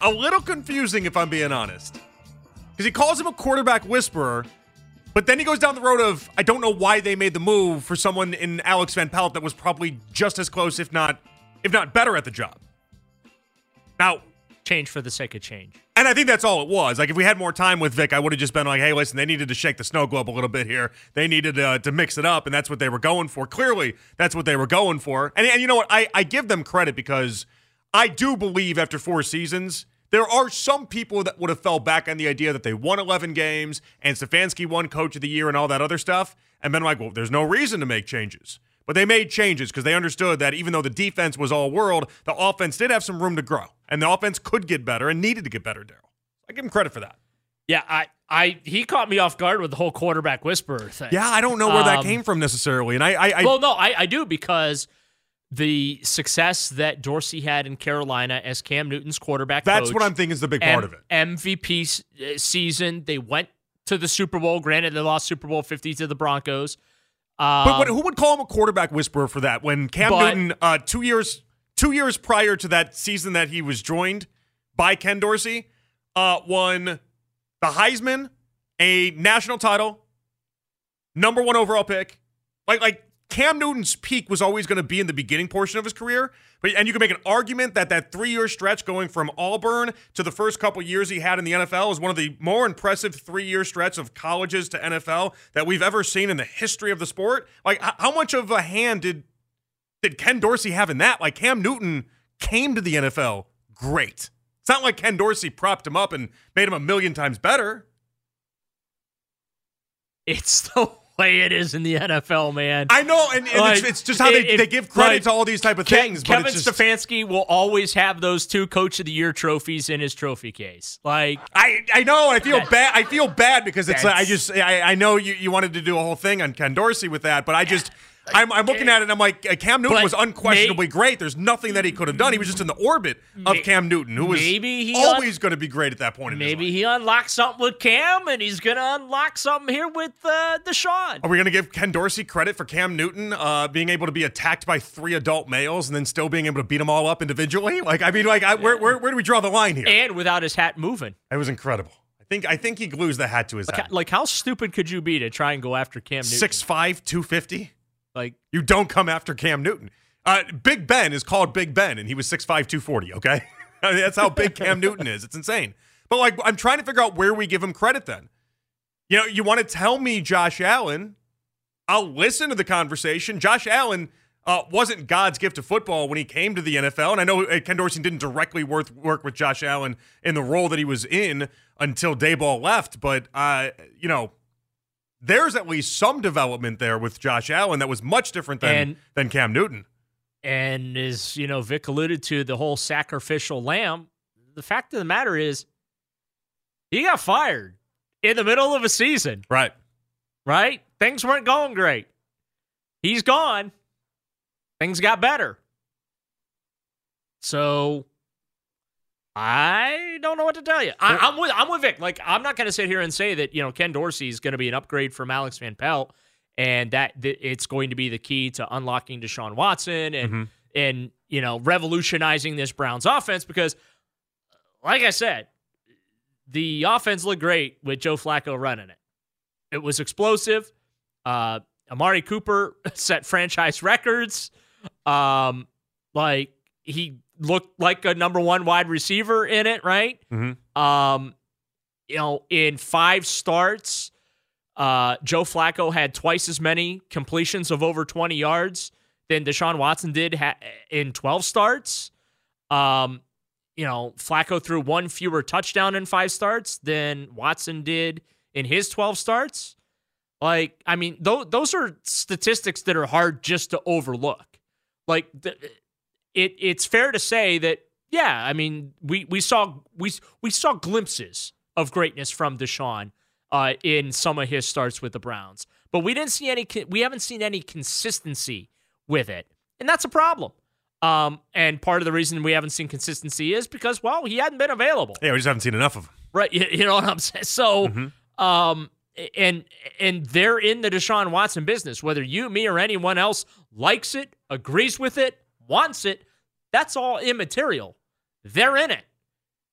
A little confusing, if I'm being honest. Because he calls him a quarterback whisperer, but then he goes down the road of, I don't know why they made the move for someone in Alex Van Pelt that was probably just as close, if not, if not better at the job. Now, Change for the sake of change. And I think that's all it was. Like if we had more time with Vic, I would have just been like, "Hey, listen, they needed to shake the snow globe a little bit here. They needed uh, to mix it up, and that's what they were going for. Clearly, that's what they were going for. And, and you know what? I, I give them credit because I do believe after four seasons, there are some people that would have fell back on the idea that they won 11 games and Stefanski won Coach of the Year and all that other stuff, and been like, "Well, there's no reason to make changes." But they made changes because they understood that even though the defense was all world, the offense did have some room to grow. And the offense could get better and needed to get better, Daryl. I give him credit for that. Yeah, I, I, he caught me off guard with the whole quarterback whisperer thing. Yeah, I don't know where that Um, came from necessarily. And I, I, I well, no, I, I do because the success that Dorsey had in Carolina as Cam Newton's quarterback. that's coach, what I'm thinking is the big part M- of it. MVP uh, season. They went to the Super Bowl. Granted, they lost Super Bowl 50 to the Broncos. Um, But, but who would call him a quarterback whisperer for that? When Cam But- Newton, uh, two years, two years prior to that season that he was joined by Ken Dorsey, uh, won the Heisman, a national title, number one overall pick. Like like Cam Newton's peak was always going to be in the beginning portion of his career. But and you can make an argument that that three year stretch going from Auburn to the first couple years he had in the NFL is one of the more impressive three year stretch of colleges to NFL that we've ever seen in the history of the sport. Like how much of a hand did did Ken Dorsey have in that? Like Cam Newton came to the NFL great. It's not like Ken Dorsey propped him up and made him a million times better. it's the way it is in the NFL, man. I know, and, and Like, it's, it's just how they, they give credit like, to all these type of Ke- things. Kevin just, Stefanski will always have those two Coach of the Year trophies in his trophy case. Like, I, I know. I feel bad. I feel bad because it's. Like, I just. I, I know you, you wanted to do a whole thing on Ken Dorsey with that, but I just. I'm, I'm looking at it and I'm like, uh, Cam Newton But was unquestionably may- great. There's nothing that he could have done. He was just in the orbit of May- Cam Newton, who was maybe he always going to be great at that point. in his maybe life. he unlocked something with Cam, and he's gonna unlock something here with uh, Deshaun. Are we going to give Ken Dorsey credit for Cam Newton uh, being able to be attacked by three adult males and then still being able to beat them all up individually? Like, I mean, like, I, where, where, where do we draw the line here? and without his hat moving. It was incredible. I think I think he glues the hat to his hat. like, how stupid could you be to try and go after Cam Newton? Six five, two fifty. Like, You don't come after Cam Newton. Uh, big Ben is called Big Ben, and he was 6'5", 240, okay? I mean, that's how big Cam Newton is. It's insane. But, like, I'm trying to figure out where we give him credit then. You know, you want to tell me Josh Allen, I'll listen to the conversation. Josh Allen uh, wasn't God's gift to football when he came to the NFL, and I know uh, Ken Dorsey didn't directly work, with Josh Allen in the role that he was in until Daboll left, but, uh, you know, there's at least some development there with Josh Allen that was much different than And- than Cam Newton. and as you know, Vic alluded to the whole sacrificial lamb. The fact of the matter is, he got fired in the middle of a season. Right. right? Things weren't going great. He's gone. Things got better. So I don't know what to tell you. I, I'm with I'm with Vic. Like I'm not going to sit here and say that you know Ken Dorsey is going to be an upgrade from Alex Van Pelt, and that, that it's going to be the key to unlocking Deshaun Watson and and you know revolutionizing this Browns offense because, like I said, the offense looked great with Joe Flacco running it. It was explosive. Uh, Amari Cooper set franchise records. Um, like he looked like a number one wide receiver in it, right? Mhm. Um, you know, in five starts, uh, Joe Flacco had twice as many completions of over 20 yards than Deshaun Watson did ha- in 12 starts. Um, you know, Flacco threw one fewer touchdown in five starts than Watson did in his 12 starts. Like, I mean, th- those are statistics that are hard just to overlook. Like, th- it it's fair to say that, yeah, I mean, we we saw we we saw glimpses of greatness from Deshaun uh, in some of his starts with the Browns, but we didn't see any. We haven't seen any consistency with it, and that's a problem. Um, and part of the reason we haven't seen consistency is because, well, he hadn't been available. Yeah, we just haven't seen enough of him. Right. You, you know what I'm saying? So, Mm-hmm. um, and and they're in the Deshaun Watson business. Whether you, me, or anyone else likes it, agrees with it, wants it, that's all immaterial. They're in it.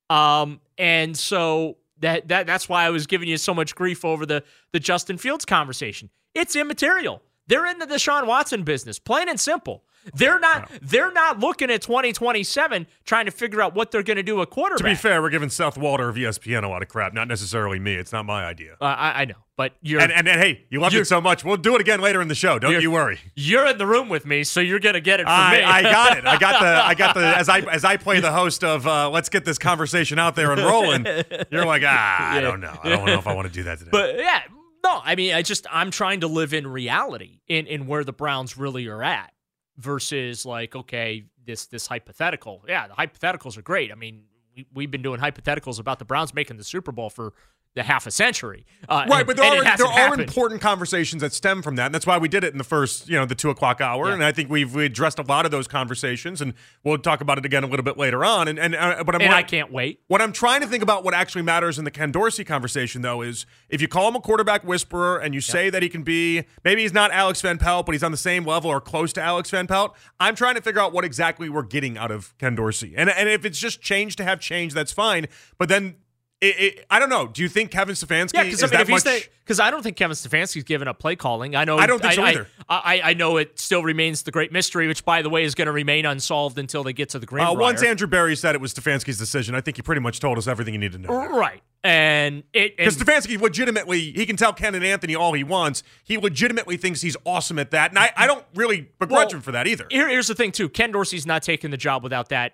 Um, and so that that that's why I was giving you so much grief over the the Justin Fields conversation. It's immaterial. They're in the Deshaun Watson business, plain and simple. They're not. They're not looking at 2027 trying to figure out what they're going to do at quarterback. To be fair, we're giving Seth Walder of ESPN a lot of crap, not necessarily me. It's not my idea. Uh, I, I know, but you're And, and, and hey, you loved it so much. We'll do it again later in the show. Don't you worry. you're in the room with me, so you're gonna get it from I, me. I got it. I got the. I got the. As I as I play the host of uh, Let's get this conversation out there and rolling. You're like, ah, I Yeah. don't know. I don't know if I want to do that today. but yeah, no, I mean, I just I'm trying to live in reality in in where the Browns really are at versus like okay, this this hypothetical. Yeah, the hypotheticals are great. I mean, we, we've been doing hypotheticals about the Browns making the Super Bowl for the half a century. Uh, Right, and- but there are there are important conversations that stem from that, and that's why we did it in the first, you know, the two o'clock hour. Yeah. And I think we've we addressed a lot of those conversations, and we'll talk about it again a little bit later on. And and uh, but I'm and what- I can't wait. What I'm trying to think about what actually matters in the Ken Dorsey conversation, though, is if you call him a quarterback whisperer and you say that he can be, maybe he's not Alex Van Pelt, but he's on the same level or close to Alex Van Pelt. I'm trying to figure out what exactly we're getting out of Ken Dorsey. And, and if it's just change to have change, that's fine. But then, it, it, I don't know. Do you think Kevin Stefanski Yeah, is because I mean, much? because I don't think Kevin Stefanski's given up play calling. I know. I don't think so either. I, I, I know it still remains the great mystery, which by the way is going to remain unsolved until they get to the Greenbrier. uh, once Andrew Berry said it was Stefanski's decision, I think he pretty much told us everything you need to know. right, and it Because Stefanski legitimately, he can tell Ken and Anthony all he wants. He legitimately thinks he's awesome at that. And I, I don't really begrudge Well, him for that either. here, here's the thing too. Ken Dorsey's not taking the job without that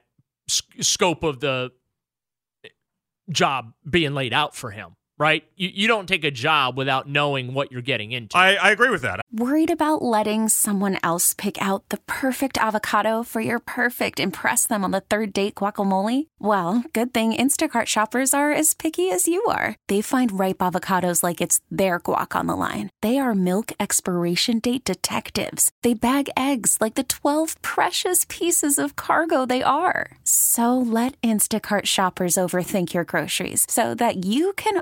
scope of the job being laid out for him. Right? You you don't take a job without knowing what you're getting into. I, I agree with that. Worried about letting someone else pick out the perfect avocado for your perfect impress them on the third date guacamole? Well, good thing Instacart shoppers are as picky as you are. They find ripe avocados like it's their guac on the line. They are milk expiration date detectives. They bag eggs like the 12 precious pieces of cargo they are. So let Instacart shoppers overthink your groceries so that you can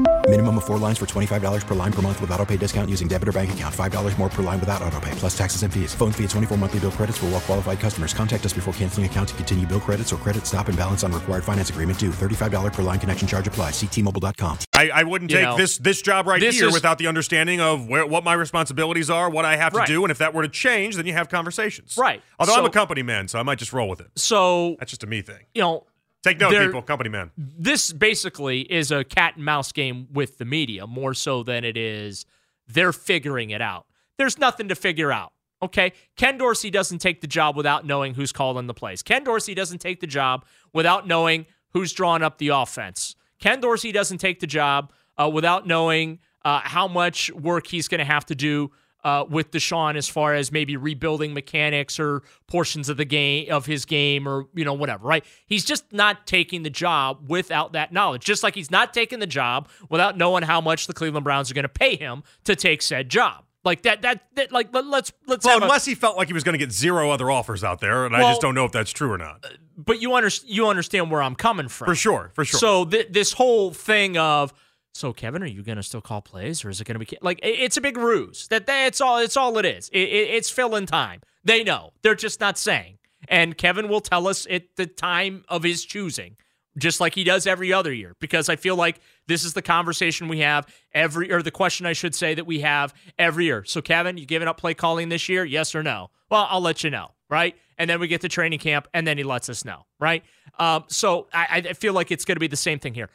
Minimum of four lines for $25 per line per month with auto pay discount using debit or bank account. $5 more per line without auto pay, plus taxes and fees. Phone fee at 24 monthly bill credits for well qualified customers. Contact us before canceling account to continue bill credits or credit stop and balance on required finance agreement due. $35 per line connection charge applies. Ctmobile.com. I, I wouldn't You take know, this this job right this here is- without the understanding of where what my responsibilities are, what I have to Right. do, and if that were to change, then you have conversations. Right. Although I'm a company man, so I might just roll with it. so That's just a me thing. you know, Take note, people. Company man. this basically is a cat and mouse game with the media more so than it is they're figuring it out. There's nothing to figure out. Okay. Ken Dorsey doesn't take the job without knowing who's calling the plays. Ken Dorsey doesn't take the job without knowing who's drawing up the offense. Ken Dorsey doesn't take the job uh, without knowing uh, how much work he's going to have to do uh, with Deshaun as far as maybe rebuilding mechanics or portions of the game of his game or you know whatever. Right? He's just not taking the job without that knowledge. Just like he's not taking the job without knowing how much the Cleveland Browns are going to pay him to take said job. Like that, that, that like let, let's let's. Well, have a- unless he felt like he was going to get zero other offers out there, and I just don't know if that's true or not. but you under, you understand where I'm coming from. For sure, for sure. So th- this whole thing of so Kevin, are you going to still call plays, or is it going to be like it's a big ruse? That that's all. It's all it is. It, it, it's filling time. They know. They're just not saying. And Kevin will tell us at the time of his choosing, just like he does every other year. Because I feel like this is the conversation we have every, or the question I should say that we have every year. So Kevin, you giving up play calling this year? Yes or no? Well, I'll let you know, right? And then we get to training camp, and then he lets us know, right? Um, so I, I feel like it's going to be the same thing here.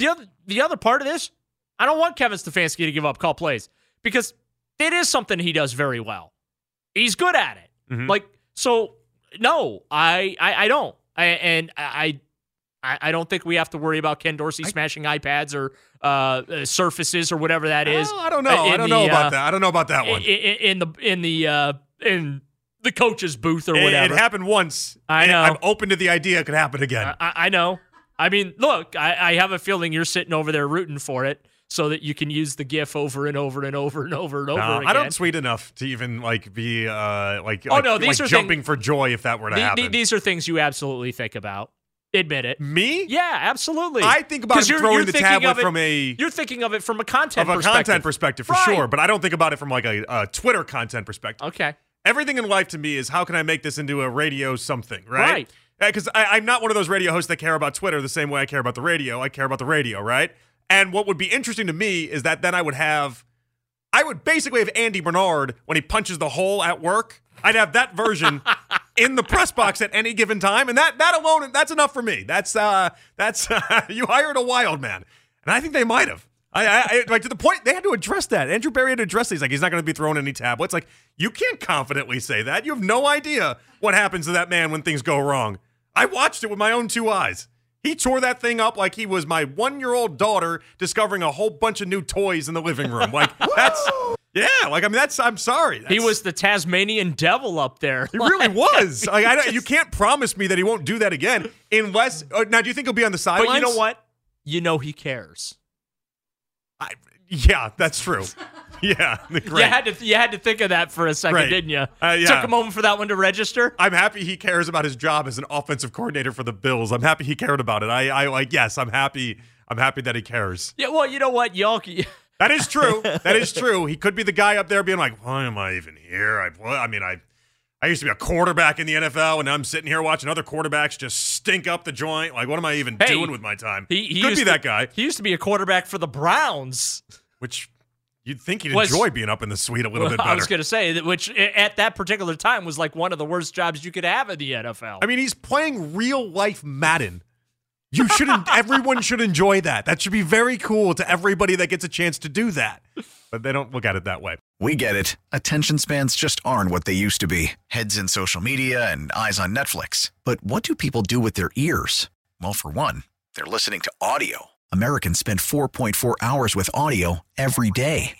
The other the other part of this, I don't want Kevin Stefanski to give up call plays because it is something he does very well. He's good at it. Mhm. Like so, no, I I, I don't. I, and I. I I don't think we have to worry about Ken Dorsey smashing iPads or uh, uh, surfaces or whatever that is. Oh, I don't know. I don't the, know about uh, that. I don't know about that one. i- i- In the in the uh, in the coach's booth or whatever. It, happened once. I know. I'm open to the idea it could happen again. I, I know. I mean, look, I, I have a feeling you're sitting over there rooting for it so that you can use the GIF over and over and over and over and over again. I don't tweet enough to even like be uh like, Oh, like, no, these like are jumping thing- for joy if that were to The- the- happen. these are things you absolutely think about. Admit it. Me? Yeah, absolutely. I think about you're- throwing you're the tablet it- from a You're thinking of it from a content perspective. of a perspective. content perspective for Right. sure, but I don't think about it from like a, a Twitter content perspective. Okay. Everything in life to me is how can I make this into a radio something, right? Right. Because I'm not one of those radio hosts that care about Twitter the same way I care about the radio. I care about the radio, right? And what would be interesting to me is that then I would have, I would basically have Andy Bernard when he punches the hole at work. I'd have that version in the press box at any given time, and that that alone, that's enough for me. That's uh, that's you hired a wild man, and I think they might have. I, I, I like to the point they had to address that. Andrew Berry had to address these. Like he's not going to be throwing any tablets. Like you can't confidently say that. You have no idea what happens to that man when things go wrong. I watched it with my own two eyes. He tore that thing up like he was my one-year-old daughter discovering a whole bunch of new toys in the living room. Like that's yeah. Like I mean, that's I'm sorry. He was the Tasmanian devil up there. He really was. Like, I don't, you can't promise me that he won't do that again, unless. Uh, now, do you think he'll be on the sidelines? But you know what? You know he cares. I, yeah, that's true. Yeah, great. You had to you had to think of that for a second, Right. didn't you? Uh, yeah. Took a moment for that one to register. I'm happy he cares about his job as an offensive coordinator for the Bills. I'm happy he cared about it. I, I like. Yes, I'm happy. I'm happy that he cares. Yeah, well, you know what, y'all. That is true. that is true. He could be the guy up there being like, "Why am I even here?" I, well, I mean, I, I used to be a quarterback in the NFL, and now I'm sitting here watching other quarterbacks just stink up the joint. Like, what am I even Hey, doing with my time? He, he could be to- that guy. He used to be a quarterback for the Browns. Which you'd think he'd Was- enjoy being up in the suite a little bit better. I was going to say that, which at that particular time was like one of the worst jobs you could have in the NFL. I mean, he's playing real life Madden. You shouldn't. everyone should enjoy that. That should be very cool to everybody that gets a chance to do that. But they don't look at it that way. We get it. Attention spans just aren't what they used to be heads in social media and eyes on Netflix. But what do people do with their ears? Well, for one, they're listening to audio. Americans spend 4.4 hours with audio every day.